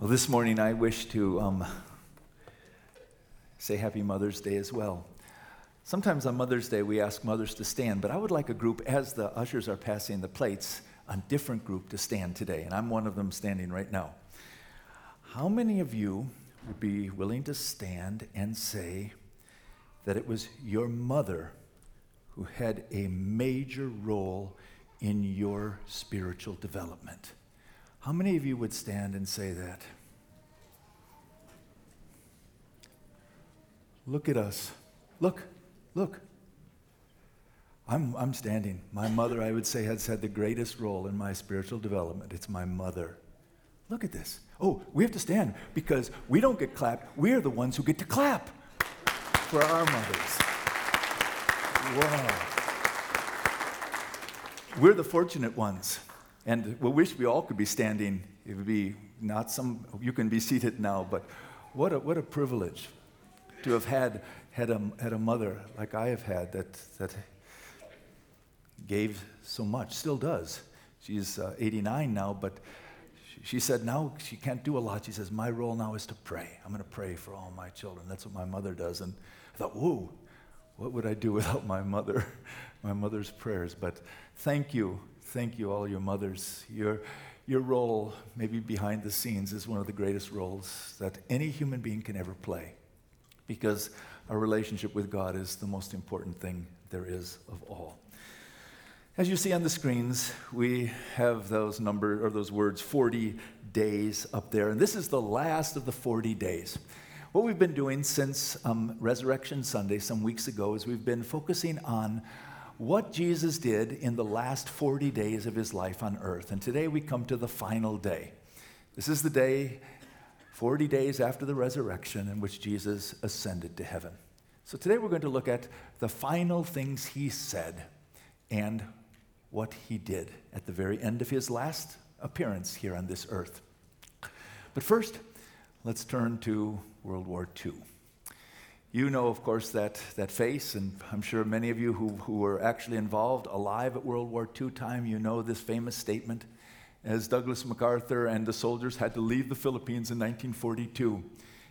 Well, this morning I wish to um, say Happy Mother's Day as well. Sometimes on Mother's Day we ask mothers to stand, but I would like a group, as the ushers are passing the plates, a different group to stand today, and I'm one of them standing right now. How many of you would be willing to stand and say that it was your mother who had a major role in your spiritual development? How many of you would stand and say that? Look at us. Look, look. I'm, I'm standing. My mother, I would say, has had the greatest role in my spiritual development. It's my mother. Look at this. Oh, we have to stand because we don't get clapped. We're the ones who get to clap for our mothers. Wow. We're the fortunate ones. And we wish we all could be standing. It would be not some, you can be seated now, but what a, what a privilege to have had, had, a, had a mother like I have had that, that gave so much, still does. She's uh, 89 now, but she, she said now she can't do a lot. She says, My role now is to pray. I'm going to pray for all my children. That's what my mother does. And I thought, whoa, what would I do without my mother, my mother's prayers? But thank you Thank you, all your mothers. Your, your role, maybe behind the scenes, is one of the greatest roles that any human being can ever play because our relationship with God is the most important thing there is of all. As you see on the screens, we have those number or those words 40 days up there, and this is the last of the 40 days. What we've been doing since um, Resurrection Sunday, some weeks ago, is we've been focusing on what Jesus did in the last 40 days of his life on earth. And today we come to the final day. This is the day, 40 days after the resurrection, in which Jesus ascended to heaven. So today we're going to look at the final things he said and what he did at the very end of his last appearance here on this earth. But first, let's turn to World War II. You know, of course, that, that face, and I'm sure many of you who, who were actually involved alive at World War II time, you know this famous statement. As Douglas MacArthur and the soldiers had to leave the Philippines in 1942,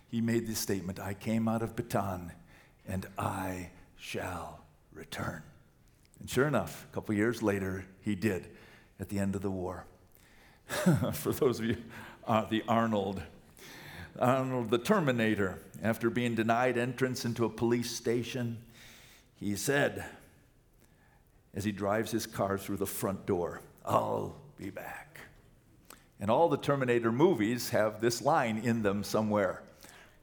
he made this statement I came out of Bataan, and I shall return. And sure enough, a couple years later, he did at the end of the war. For those of you, uh, the Arnold Arnold the Terminator, after being denied entrance into a police station, he said, as he drives his car through the front door, I'll be back. And all the Terminator movies have this line in them somewhere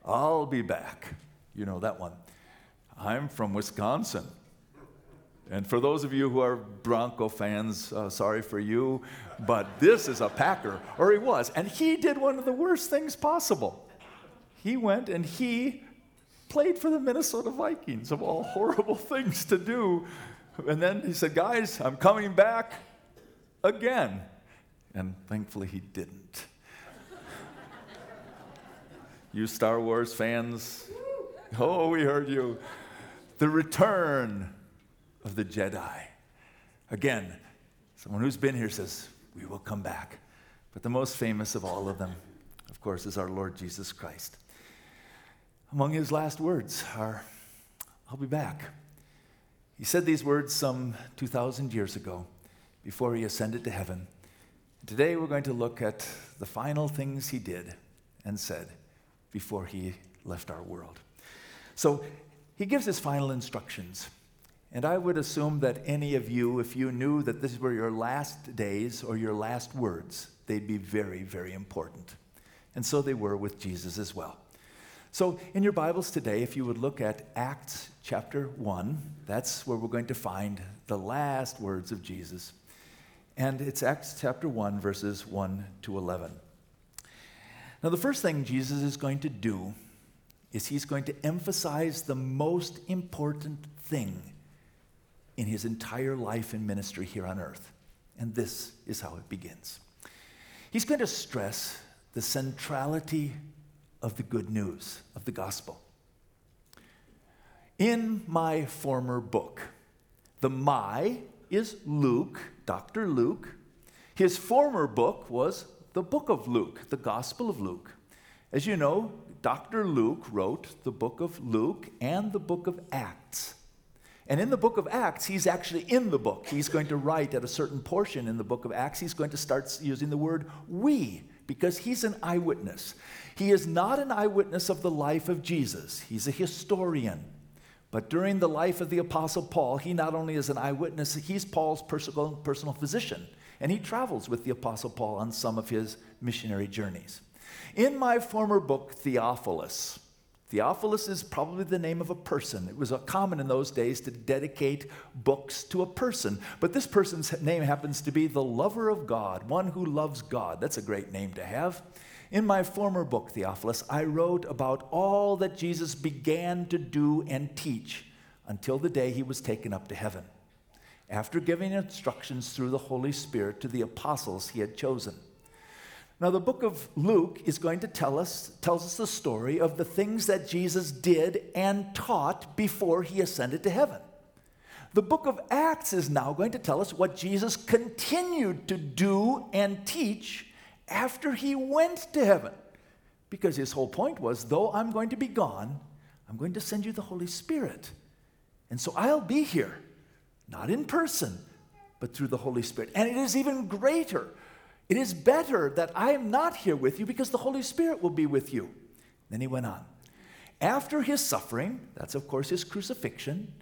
I'll be back. You know that one. I'm from Wisconsin. And for those of you who are Bronco fans, uh, sorry for you, but this is a Packer, or he was. And he did one of the worst things possible. He went and he played for the Minnesota Vikings, of all horrible things to do. And then he said, Guys, I'm coming back again. And thankfully, he didn't. you Star Wars fans, oh, we heard you. The return of the Jedi. Again, someone who's been here says, We will come back. But the most famous of all of them, of course, is our Lord Jesus Christ. Among his last words are, I'll be back. He said these words some 2,000 years ago before he ascended to heaven. Today we're going to look at the final things he did and said before he left our world. So he gives his final instructions. And I would assume that any of you, if you knew that this were your last days or your last words, they'd be very, very important. And so they were with Jesus as well. So, in your Bibles today, if you would look at Acts chapter 1, that's where we're going to find the last words of Jesus. And it's Acts chapter 1, verses 1 to 11. Now, the first thing Jesus is going to do is he's going to emphasize the most important thing in his entire life and ministry here on earth. And this is how it begins. He's going to stress the centrality of the good news of the gospel. In my former book, the my is Luke, Dr. Luke. His former book was the book of Luke, the Gospel of Luke. As you know, Dr. Luke wrote the book of Luke and the book of Acts. And in the book of Acts, he's actually in the book. He's going to write at a certain portion in the book of Acts, he's going to start using the word we because he's an eyewitness. He is not an eyewitness of the life of Jesus, he's a historian. But during the life of the Apostle Paul, he not only is an eyewitness, he's Paul's personal, personal physician. And he travels with the Apostle Paul on some of his missionary journeys. In my former book, Theophilus, Theophilus is probably the name of a person. It was common in those days to dedicate books to a person. But this person's name happens to be the lover of God, one who loves God. That's a great name to have. In my former book, Theophilus, I wrote about all that Jesus began to do and teach until the day he was taken up to heaven, after giving instructions through the Holy Spirit to the apostles he had chosen. Now, the book of Luke is going to tell us, tells us the story of the things that Jesus did and taught before he ascended to heaven. The book of Acts is now going to tell us what Jesus continued to do and teach after he went to heaven. Because his whole point was though I'm going to be gone, I'm going to send you the Holy Spirit. And so I'll be here, not in person, but through the Holy Spirit. And it is even greater it is better that I am not here with you because the Holy Spirit will be with you. Then he went on. After his suffering, that's of course his crucifixion,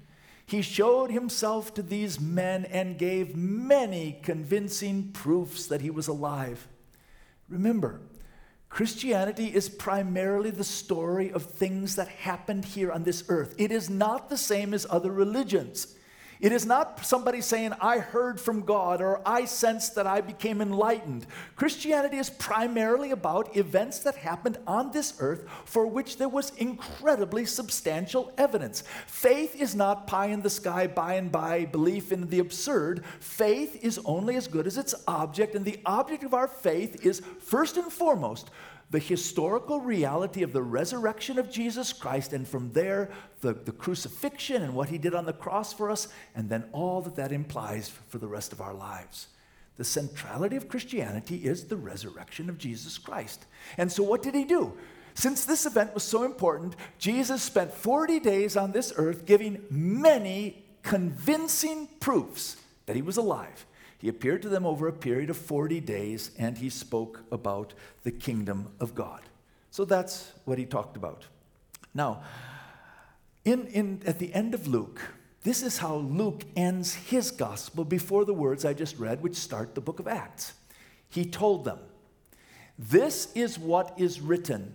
he showed himself to these men and gave many convincing proofs that he was alive. Remember, Christianity is primarily the story of things that happened here on this earth. It is not the same as other religions. It is not somebody saying, I heard from God or I sensed that I became enlightened. Christianity is primarily about events that happened on this earth for which there was incredibly substantial evidence. Faith is not pie in the sky, by and by, belief in the absurd. Faith is only as good as its object, and the object of our faith is first and foremost the historical reality of the resurrection of Jesus Christ, and from there, the, the crucifixion and what he did on the cross for us, and then all that that implies for the rest of our lives. The centrality of Christianity is the resurrection of Jesus Christ. And so, what did he do? Since this event was so important, Jesus spent 40 days on this earth giving many convincing proofs that he was alive. He appeared to them over a period of 40 days and he spoke about the kingdom of God. So that's what he talked about. Now, in, in, at the end of Luke, this is how Luke ends his gospel before the words I just read, which start the book of Acts. He told them, This is what is written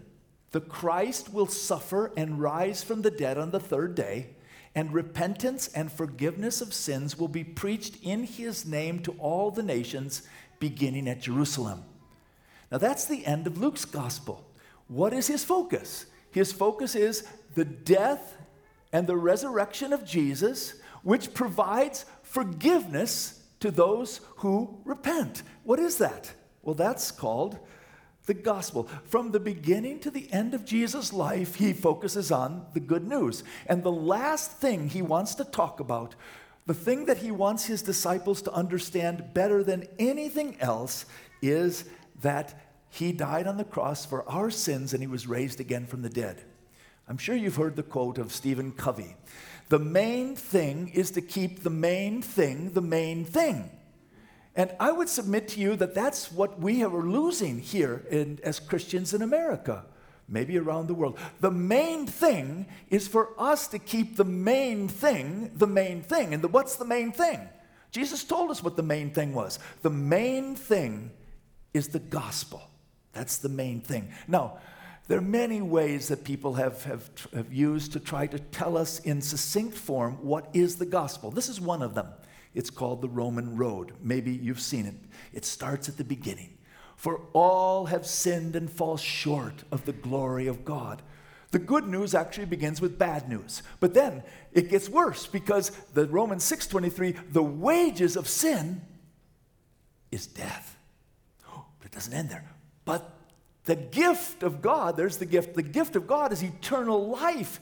the Christ will suffer and rise from the dead on the third day and repentance and forgiveness of sins will be preached in his name to all the nations, beginning at Jerusalem. Now, that's the end of Luke's gospel. What is his focus? His focus is the death and the resurrection of Jesus, which provides forgiveness to those who repent. What is that? Well, that's called the gospel. From the beginning to the end of Jesus' life, he focuses on the good news. And the last thing he wants to talk about, the thing that he wants his disciples to understand better than anything else, is that he died on the cross for our sins and he was raised again from the dead. I'm sure you've heard the quote of Stephen Covey. The main thing is to keep the main thing the main thing. And I would submit to you that that's what we are losing here in, as Christians in America, maybe around the world. The main thing is for us to keep the main thing the main thing. And the, what's the main thing? Jesus told us what the main thing was. The main thing is the gospel. That's the main thing. Now, there are many ways that people have, have, have used to try to tell us in succinct form what is the gospel. This is one of them. It's called the Roman Road. Maybe you've seen it. It starts at the beginning. For all have sinned and fall short of the glory of God. The good news actually begins with bad news. But then it gets worse because the Romans 6:23, the wages of sin is death. But it doesn't end there. But the gift of God, there's the gift. The gift of God is eternal life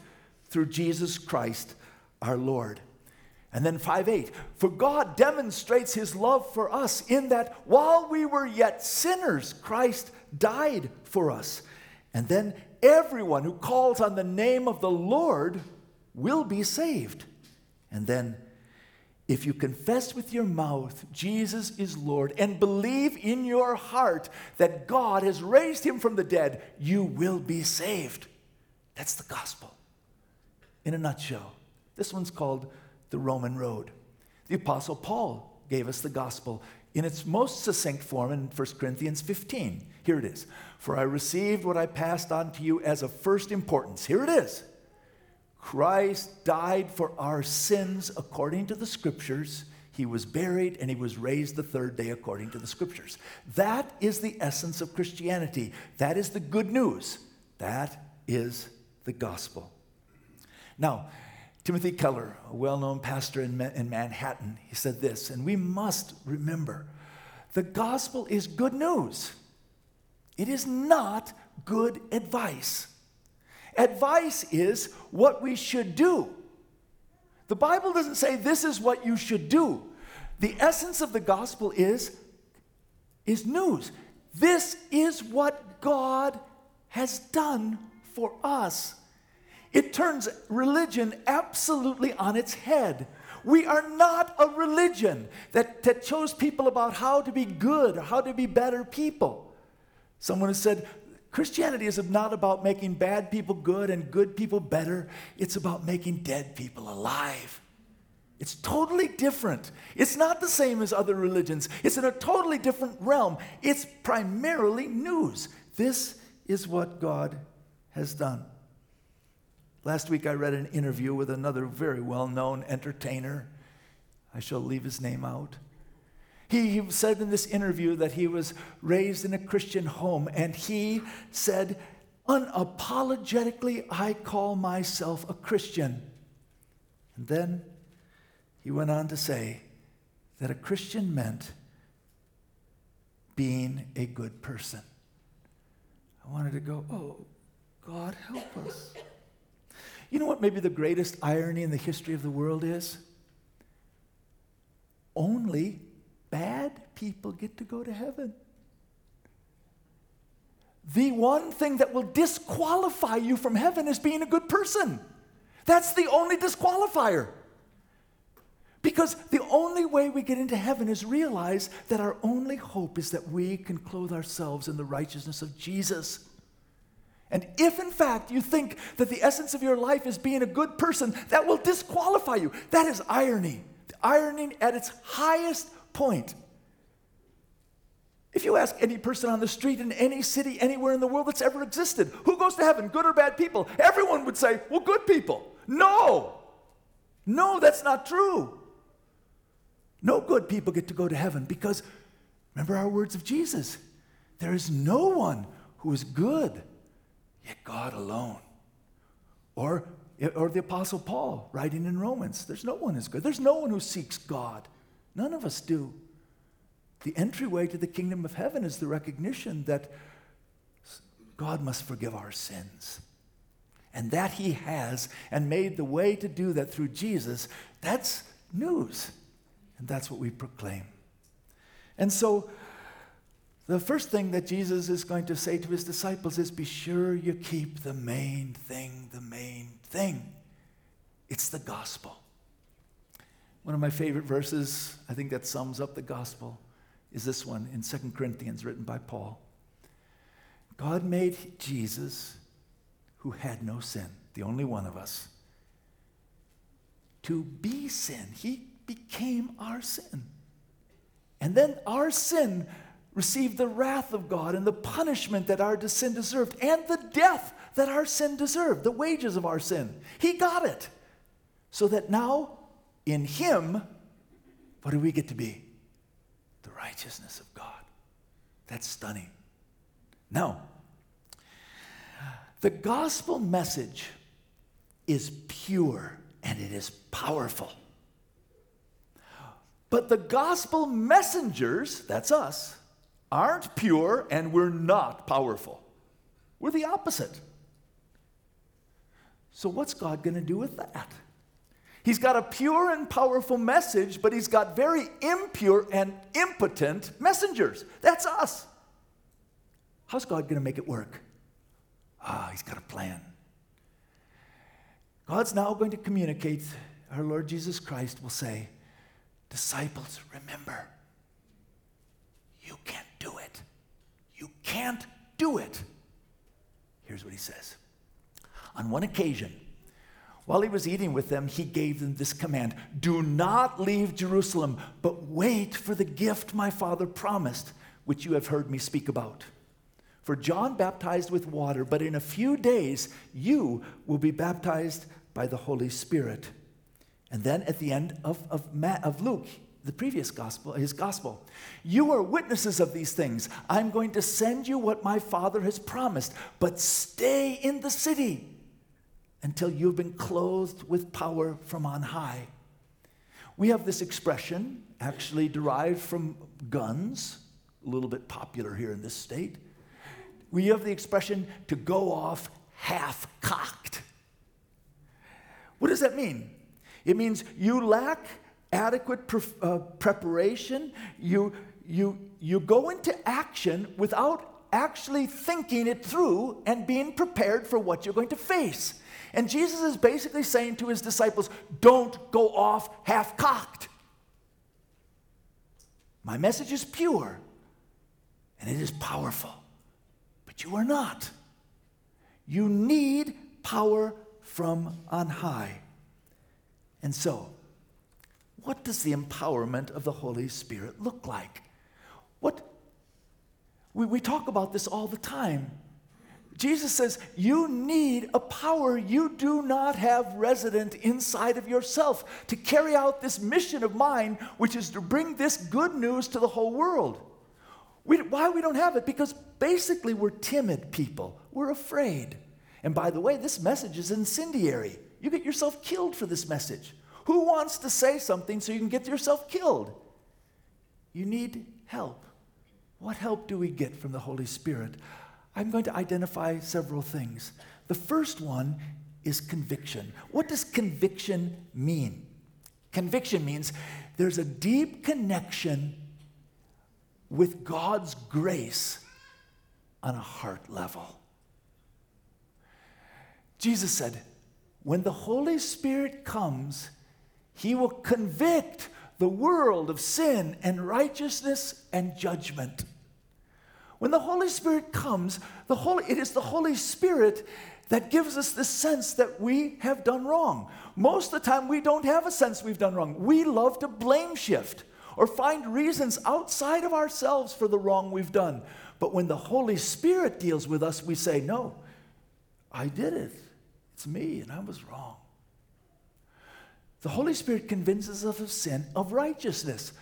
through Jesus Christ our Lord. And then 5 8, for God demonstrates his love for us in that while we were yet sinners, Christ died for us. And then everyone who calls on the name of the Lord will be saved. And then, if you confess with your mouth Jesus is Lord and believe in your heart that God has raised him from the dead, you will be saved. That's the gospel in a nutshell. This one's called the Roman Road. The Apostle Paul gave us the gospel in its most succinct form in 1 Corinthians 15. Here it is For I received what I passed on to you as of first importance. Here it is Christ died for our sins according to the scriptures. He was buried and he was raised the third day according to the scriptures. That is the essence of Christianity. That is the good news. That is the gospel. Now, Timothy Keller, a well known pastor in, in Manhattan, he said this, and we must remember the gospel is good news. It is not good advice. Advice is what we should do. The Bible doesn't say this is what you should do. The essence of the gospel is, is news. This is what God has done for us. It turns religion absolutely on its head. We are not a religion that, that shows people about how to be good or how to be better people. Someone has said, Christianity is not about making bad people good and good people better. It's about making dead people alive. It's totally different. It's not the same as other religions. It's in a totally different realm. It's primarily news. This is what God has done. Last week I read an interview with another very well known entertainer. I shall leave his name out. He, he said in this interview that he was raised in a Christian home, and he said, Unapologetically, I call myself a Christian. And then he went on to say that a Christian meant being a good person. I wanted to go, Oh, God, help us. You know what maybe the greatest irony in the history of the world is? Only bad people get to go to heaven. The one thing that will disqualify you from heaven is being a good person. That's the only disqualifier. Because the only way we get into heaven is realize that our only hope is that we can clothe ourselves in the righteousness of Jesus. And if in fact you think that the essence of your life is being a good person, that will disqualify you. That is irony. Irony at its highest point. If you ask any person on the street in any city, anywhere in the world that's ever existed, who goes to heaven, good or bad people? Everyone would say, well, good people. No. No, that's not true. No good people get to go to heaven because remember our words of Jesus there is no one who is good yet God alone. Or, or the Apostle Paul writing in Romans there's no one who's good, there's no one who seeks God. None of us do. The entryway to the kingdom of heaven is the recognition that God must forgive our sins. And that He has, and made the way to do that through Jesus, that's news. And that's what we proclaim. And so, the first thing that Jesus is going to say to his disciples is be sure you keep the main thing, the main thing. It's the gospel. One of my favorite verses, I think that sums up the gospel, is this one in 2 Corinthians, written by Paul. God made Jesus, who had no sin, the only one of us, to be sin. He became our sin. And then our sin received the wrath of God and the punishment that our sin deserved and the death that our sin deserved, the wages of our sin. He got it. So that now, in Him, what do we get to be? The righteousness of God. That's stunning. Now, the gospel message is pure and it is powerful. But the gospel messengers, that's us, aren't pure and we're not powerful. We're the opposite. So, what's God going to do with that? He's got a pure and powerful message, but he's got very impure and impotent messengers. That's us. How's God going to make it work? Ah, he's got a plan. God's now going to communicate. Our Lord Jesus Christ will say, Disciples, remember, you it. You can't do it. Here's what he says. On one occasion, while he was eating with them, he gave them this command Do not leave Jerusalem, but wait for the gift my father promised, which you have heard me speak about. For John baptized with water, but in a few days you will be baptized by the Holy Spirit. And then at the end of, of, of Luke, the previous gospel, his gospel, you are witnesses of these things. I'm going to send you what my Father has promised, but stay in the city until you've been clothed with power from on high. We have this expression, actually derived from guns, a little bit popular here in this state we have the expression to go off half cocked. What does that mean? It means you lack adequate pre- uh, preparation. You, you, you go into action without actually thinking it through and being prepared for what you're going to face. And Jesus is basically saying to his disciples, don't go off half cocked. My message is pure and it is powerful but you are not. You need power from on high. And so, what does the empowerment of the Holy Spirit look like? What we, we talk about this all the time. Jesus says, You need a power you do not have resident inside of yourself to carry out this mission of mine, which is to bring this good news to the whole world. We, why we don't have it? Because basically we're timid people. We're afraid. And by the way, this message is incendiary. You get yourself killed for this message. Who wants to say something so you can get yourself killed? You need help. What help do we get from the Holy Spirit? I'm going to identify several things. The first one is conviction. What does conviction mean? Conviction means there's a deep connection with God's grace on a heart level. Jesus said, when the Holy Spirit comes, he will convict the world of sin and righteousness and judgment. When the Holy Spirit comes, the Holy, it is the Holy Spirit that gives us the sense that we have done wrong. Most of the time, we don't have a sense we've done wrong. We love to blame shift or find reasons outside of ourselves for the wrong we've done. But when the Holy Spirit deals with us, we say, No, I did it. It's me, and I was wrong. The Holy Spirit convinces us of sin, of righteousness.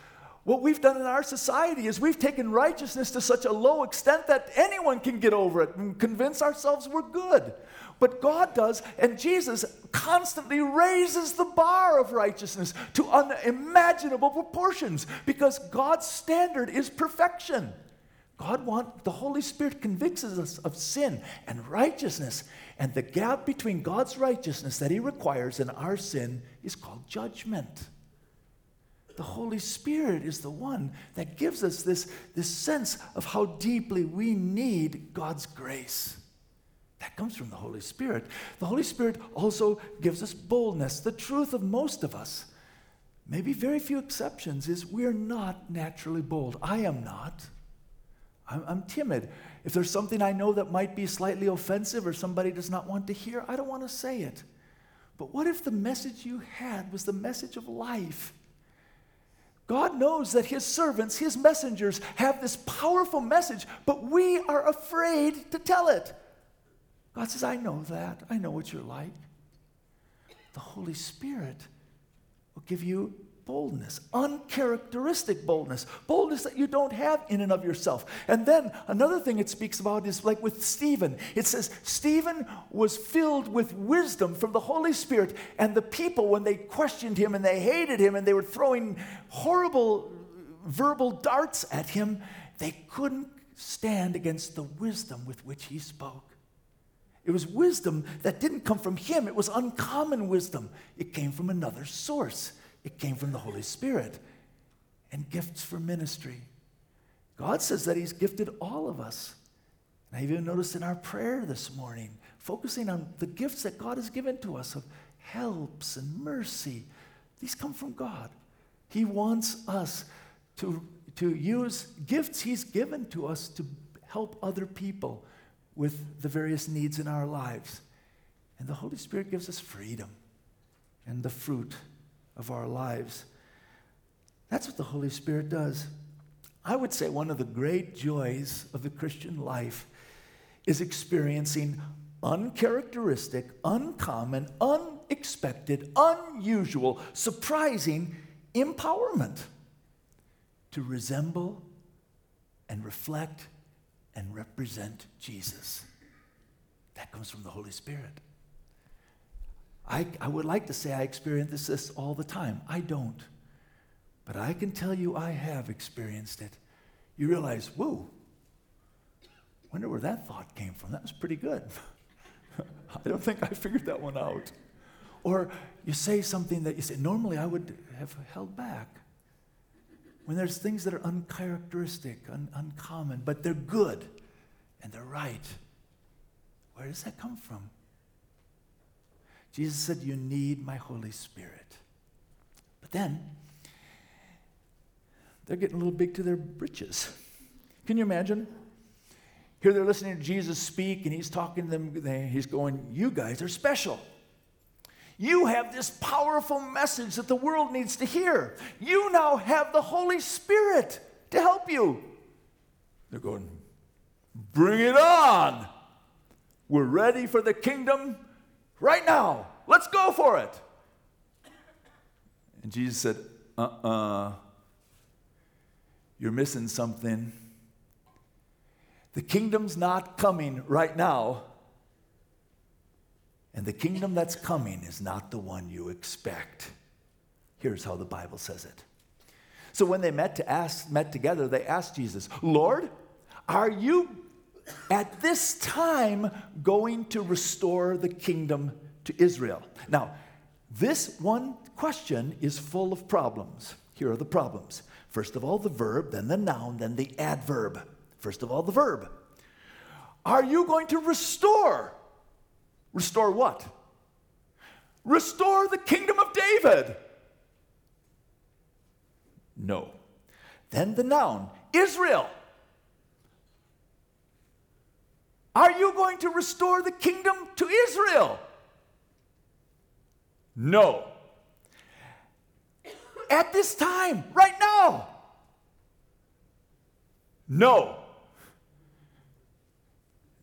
What we've done in our society is we've taken righteousness to such a low extent that anyone can get over it and convince ourselves we're good. But God does, and Jesus constantly raises the bar of righteousness to unimaginable proportions because God's standard is perfection. God want the Holy Spirit convicts us of sin and righteousness, and the gap between God's righteousness that He requires and our sin is called judgment. The Holy Spirit is the one that gives us this, this sense of how deeply we need God's grace. That comes from the Holy Spirit. The Holy Spirit also gives us boldness. The truth of most of us, maybe very few exceptions, is we're not naturally bold. I am not. I'm, I'm, timid. If there's something I know that might be slightly offensive or somebody does not want to hear, I don't want to say it. But what if the message you had was the message of life? God knows that His servants, His messengers, have this powerful message, but we are afraid to tell it. God says, I know that. I know what you're like. The Holy Spirit will give you boldness, uncharacteristic boldness, boldness that you don't have in and of yourself. And then another thing it speaks about is like with Stephen. It says, Stephen was filled with wisdom from the Holy Spirit, and the people, when they questioned him and they hated him and they were throwing horrible verbal darts at him, they couldn't stand against the wisdom with which he spoke. It was wisdom that didn't come from him. It was uncommon wisdom. It came from another source. It came from the Holy Spirit. And gifts for ministry. God says that He's gifted all of us. And I even noticed in our prayer this morning, focusing on the gifts that God has given to us of helps and mercy. These come from God. He wants us to, to use gifts He's given to us to help other people with the various needs in our lives. And the Holy Spirit gives us freedom and the fruit of our lives. That's what the Holy Spirit does. I would say one of the great joys of the Christian life is experiencing uncharacteristic, uncommon, unexpected, unusual, surprising empowerment to resemble and reflect and represent Jesus. That comes from the Holy Spirit. I, I would like to say I experience this all the time. I don't. But I can tell you I have experienced it. You realize, whoa, wonder where that thought came from. That was pretty good. I don't think I figured that one out. Or you say something that you say, normally I would have held back. When there's things that are uncharacteristic, un- uncommon, but they're good and they're right, where does that come from? Jesus said, You need my Holy Spirit. But then, they're getting a little big to their britches. Can you imagine? Here they're listening to Jesus speak, and he's talking to them. He's going, You guys are special. You have this powerful message that the world needs to hear. You now have the Holy Spirit to help you. They're going, Bring it on. We're ready for the kingdom right now. Let's go for it. And Jesus said, Uh uh-uh. uh, you are missing something. The kingdom's not coming right now. And the kingdom that's coming is not the one you expect. Here's how the Bible says it. So when they met to ask, met together, they asked Jesus, Lord, are you at this time going to restore the kingdom to Israel? Now, this one question is full of problems. Here are the problems. First of all, the verb, then the noun, then the adverb. First of all, the verb. Are you going to restore? Restore what? Restore the kingdom of David. No. Then the noun, Israel. Are you going to restore the kingdom to Israel? No. At this time, right now? No.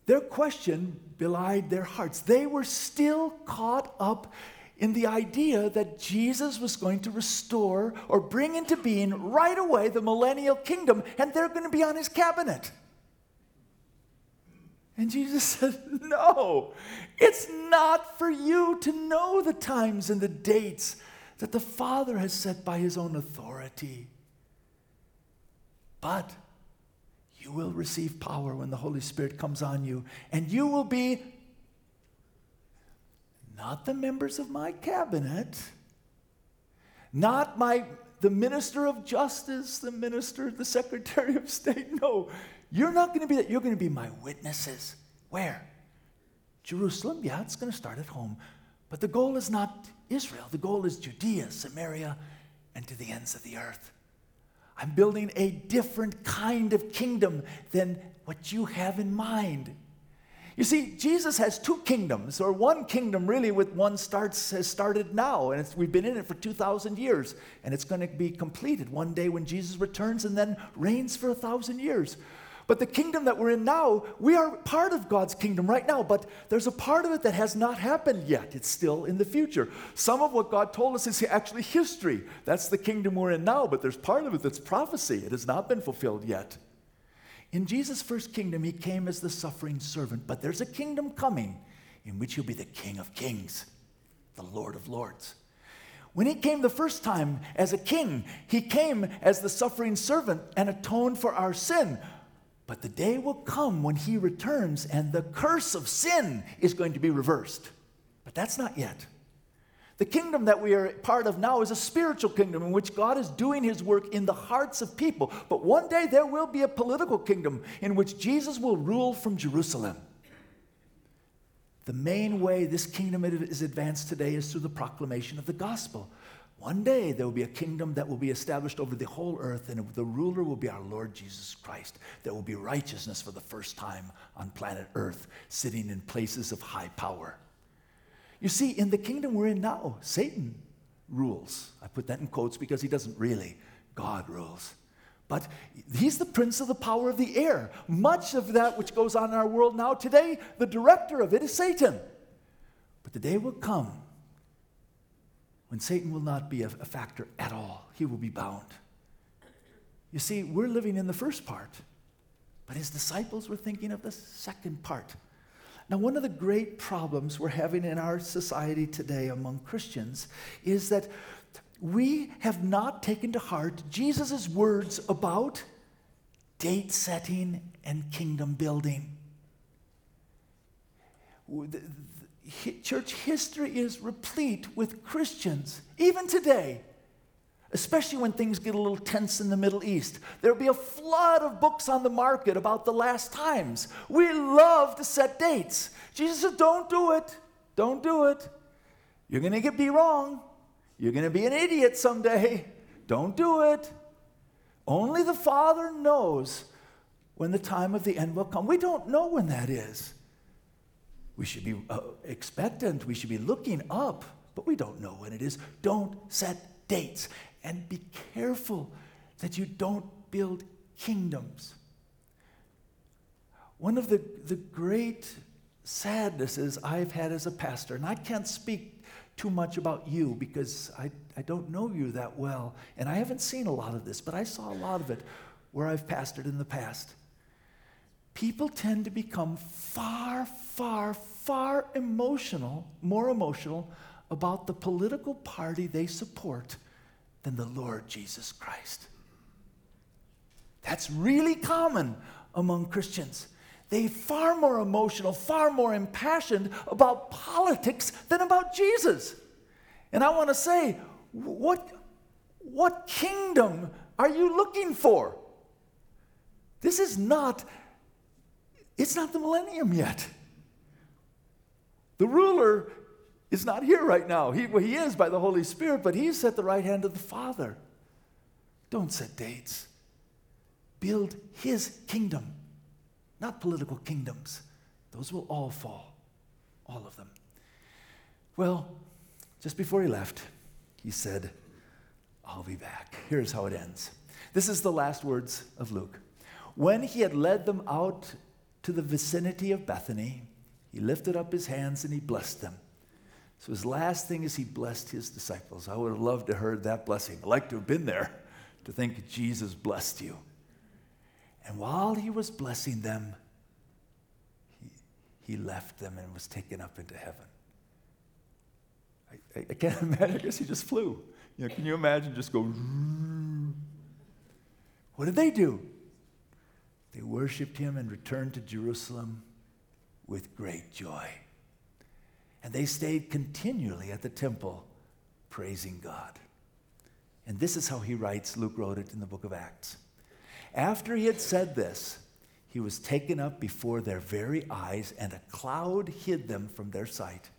Their question belied their hearts. They were still caught up in the idea that Jesus was going to restore or bring into being right away the millennial kingdom, and they're going to be on his cabinet. And Jesus said, No, it's not for you to know the times and the dates that the Father has set by his own authority. But you will receive power when the Holy Spirit comes on you, and you will be not the members of my cabinet, not my the minister of justice, the minister, the secretary of state. No, you're not going to be that. You're going to be my witnesses. Where? Jerusalem. Yeah, it's going to start at home. But the goal is not Israel. The goal is Judea, Samaria, and to the ends of the earth. I'm building a different kind of kingdom than what you have in mind. You see, Jesus has two kingdoms, or one kingdom really with one starts has started now, and we've been in it for 2,000 years, and it's going to be completed one day when Jesus returns and then reigns for a thousand years. But the kingdom that we're in now, we are part of God's kingdom right now, but there's a part of it that has not happened yet. It's still in the future. Some of what God told us is actually history. That's the kingdom we're in now, but there's part of it that's prophecy. It has not been fulfilled yet. In Jesus' first kingdom, he came as the suffering servant, but there's a kingdom coming in which he'll be the King of kings, the Lord of lords. When he came the first time as a king, he came as the suffering servant and atoned for our sin. But the day will come when he returns and the curse of sin is going to be reversed. But that's not yet. The kingdom that we are part of now is a spiritual kingdom in which God is doing his work in the hearts of people. But one day there will be a political kingdom in which Jesus will rule from Jerusalem. The main way this kingdom is advanced today is through the proclamation of the gospel. One day there will be a kingdom that will be established over the whole earth, and the ruler will be our Lord Jesus Christ. There will be righteousness for the first time on planet earth, sitting in places of high power. You see, in the kingdom we're in now, Satan rules. I put that in quotes because he doesn't really. God rules. But he's the prince of the power of the air. Much of that which goes on in our world now today, the director of it is Satan. But the day will come when Satan will not be a, a factor at all. He will be bound. You see, we're living in the first part, but his disciples were thinking of the second part. Now, one of the great problems we're having in our society today among Christians is that we have not taken to heart Jesus' words about date setting and kingdom building church history is replete with Christians, even today, especially when things get a little tense in the Middle East. There'll be a flood of books on the market about the last times. We love to set dates. Jesus said, Don't do it. Don't do it. You're going to get be wrong. You're going to be an idiot someday. Don't do it. Only the Father knows when the time of the end will come. We don't know when that is. We should be uh, expectant. We should be looking up, but we don't know when it is. Don't set dates. And be careful that you don't build kingdoms. One of the, the great sadnesses I've had as a pastor, and I can't speak too much about you because I, I don't know you that well, and I haven't seen a lot of this, but I saw a lot of it where I've pastored in the past people tend to become far, far, far emotional, more emotional about the political party they support than the Lord Jesus Christ. That's really common among Christians. They far more emotional, far more impassioned about politics than about Jesus. And I want to say, what, what kingdom are you looking for? This is not it's not the millennium yet. The ruler is not here right now. He, well, he is by the Holy Spirit, but he's at the right hand of the Father. Don't set dates. Build his kingdom, not political kingdoms. Those will all fall, all of them. Well, just before he left, he said, I'll be back. Here's how it ends. This is the last words of Luke. When he had led them out to the vicinity of Bethany, he lifted up his hands and he blessed them. So his last thing is he blessed his disciples. I would have loved to have heard that blessing. I'd like to have been there to think Jesus blessed you. And while he was blessing them, he, he left them and was taken up into heaven. I, I, I can't imagine. I guess he just flew. You know, can you imagine just go? What did they do? They worshiped him and returned to Jerusalem with great joy. And they stayed continually at the temple praising God. And this is how he writes, Luke wrote it in the book of Acts. After he had said this, he was taken up before their very eyes, and a cloud hid them from their sight.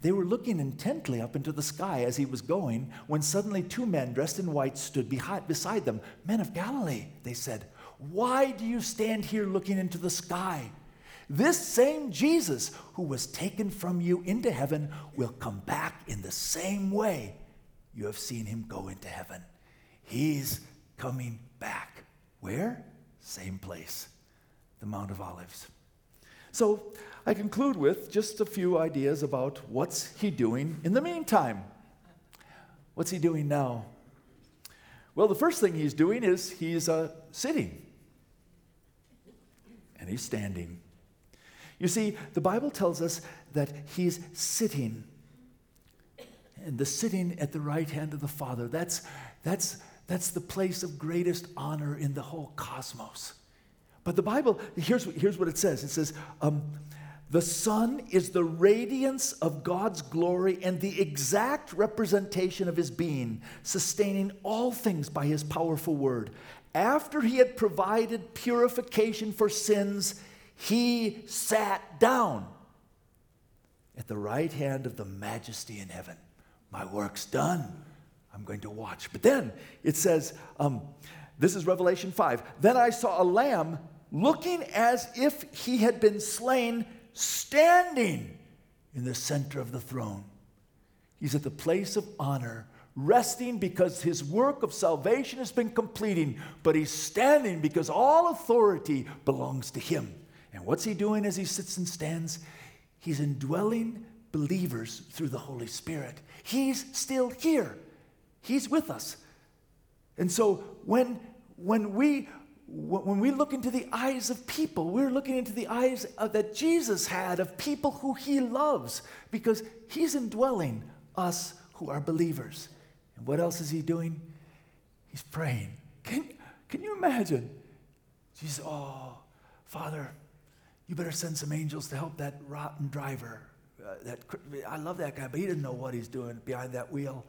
They were looking intently up into the sky as he was going, when suddenly two men dressed in white stood beside them. Men of Galilee, they said, why do you stand here looking into the sky? This same Jesus who was taken from you into heaven will come back in the same way you have seen him go into heaven. He's coming back. Where? Same place, the Mount of Olives. So I conclude with just a few ideas about what's he doing in the meantime. What's he doing now? Well, the first thing he's doing is he's uh, sitting and he's standing. You see, the Bible tells us that he's sitting. And the sitting at the right hand of the Father, that's, that's, that's the place of greatest honor in the whole cosmos. But the Bible, here's, here's what it says it says, um, The Son is the radiance of God's glory and the exact representation of his being, sustaining all things by his powerful word. After he had provided purification for sins, he sat down at the right hand of the majesty in heaven. My work's done. I'm going to watch. But then it says, um, this is Revelation 5. Then I saw a lamb looking as if he had been slain, standing in the center of the throne. He's at the place of honor, resting because his work of salvation has been completing, but he's standing because all authority belongs to him. And what's he doing as he sits and stands? He's indwelling believers through the Holy Spirit. He's still here. He's with us. And so when, when, we, when we look into the eyes of people, we're looking into the eyes of, that Jesus had of people who he loves because he's indwelling us who are believers. And what else is he doing? He's praying. Can, can you imagine? Jesus, oh, Father, you better send some angels to help that rotten driver. Uh, that, I love that guy, but he doesn't know what he's doing behind that wheel.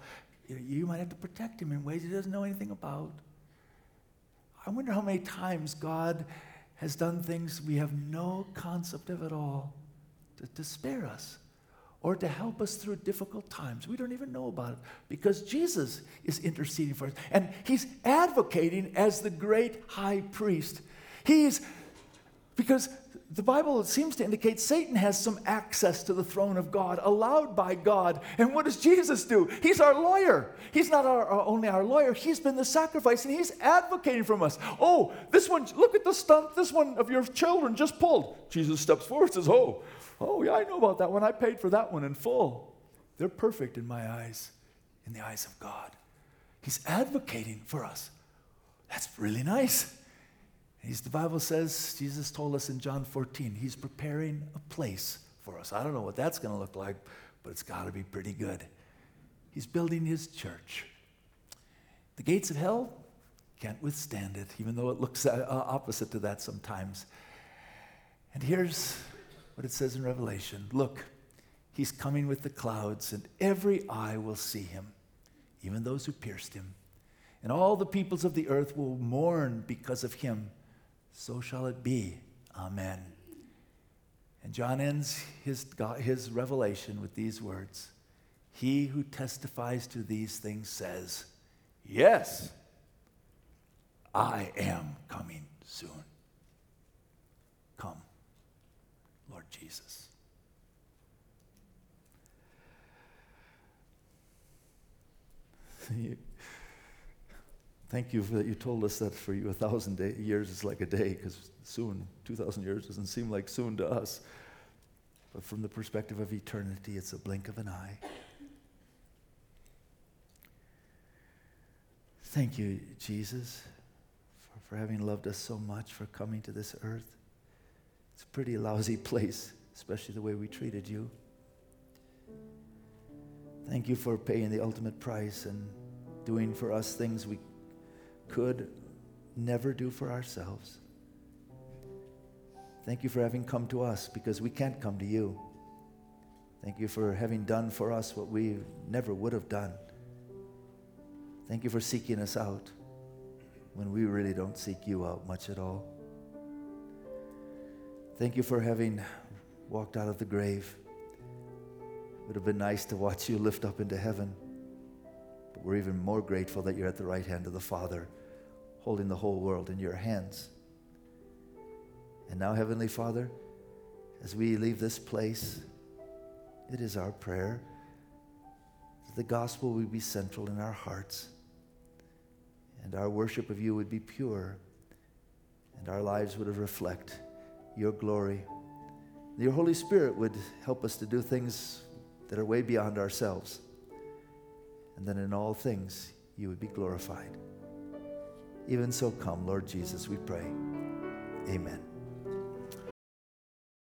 You might have to protect him in ways he doesn't know anything about. I wonder how many times God has done things we have no concept of at all to, to spare us or to help us through difficult times. We don't even know about it because Jesus is interceding for us. And he's advocating as the great high priest. He's, because the Bible seems to indicate Satan has some access to the throne of God, allowed by God. And what does Jesus do? He's our lawyer. He's not our, our, only our lawyer, he's been the sacrifice and he's advocating from us. Oh, this one, look at the stunt this one of your children just pulled. Jesus steps forward and says, Oh, oh, yeah, I know about that one. I paid for that one in full. They're perfect in my eyes, in the eyes of God. He's advocating for us. That's really nice. He's, the Bible says, Jesus told us in John 14, He's preparing a place for us. I don't know what that's going to look like, but it's got to be pretty good. He's building His church. The gates of hell can't withstand it, even though it looks uh, opposite to that sometimes. And here's what it says in Revelation Look, He's coming with the clouds, and every eye will see Him, even those who pierced Him. And all the peoples of the earth will mourn because of Him so shall it be. Amen. And John ends his, his revelation with these words He who testifies to these things says, Yes, I am coming soon. Come, Jesus. Thank you that you told us that for you a thousand day, years is like a day, because soon, 2,000 years doesn't seem like soon to us. But from the perspective of eternity, it's a blink of an eye. Thank you, Jesus, for, for having loved us so much, for coming to this earth. It's a pretty lousy place, especially the way we treated you. Thank you for paying the ultimate price and doing for us things we could never do for ourselves. Thank you for having come to us because we can't come to you. Thank you for having done for us what we never would have done. Thank you for seeking us out when we really don't seek you out much at all. Thank you for having walked out of the grave. It would have been nice to watch you lift up into heaven. But we're even more grateful that you're at the right hand of the Father holding the whole world in your hands. And now, Heavenly Father, as we leave this place, it is our prayer that the gospel would be central in our hearts and our worship of you would be pure and our lives would reflect your glory. Your Holy Spirit would help us to do things that are way beyond ourselves. And then in all things, you would be glorified. Even so, come, Lord Jesus, we pray. Amen.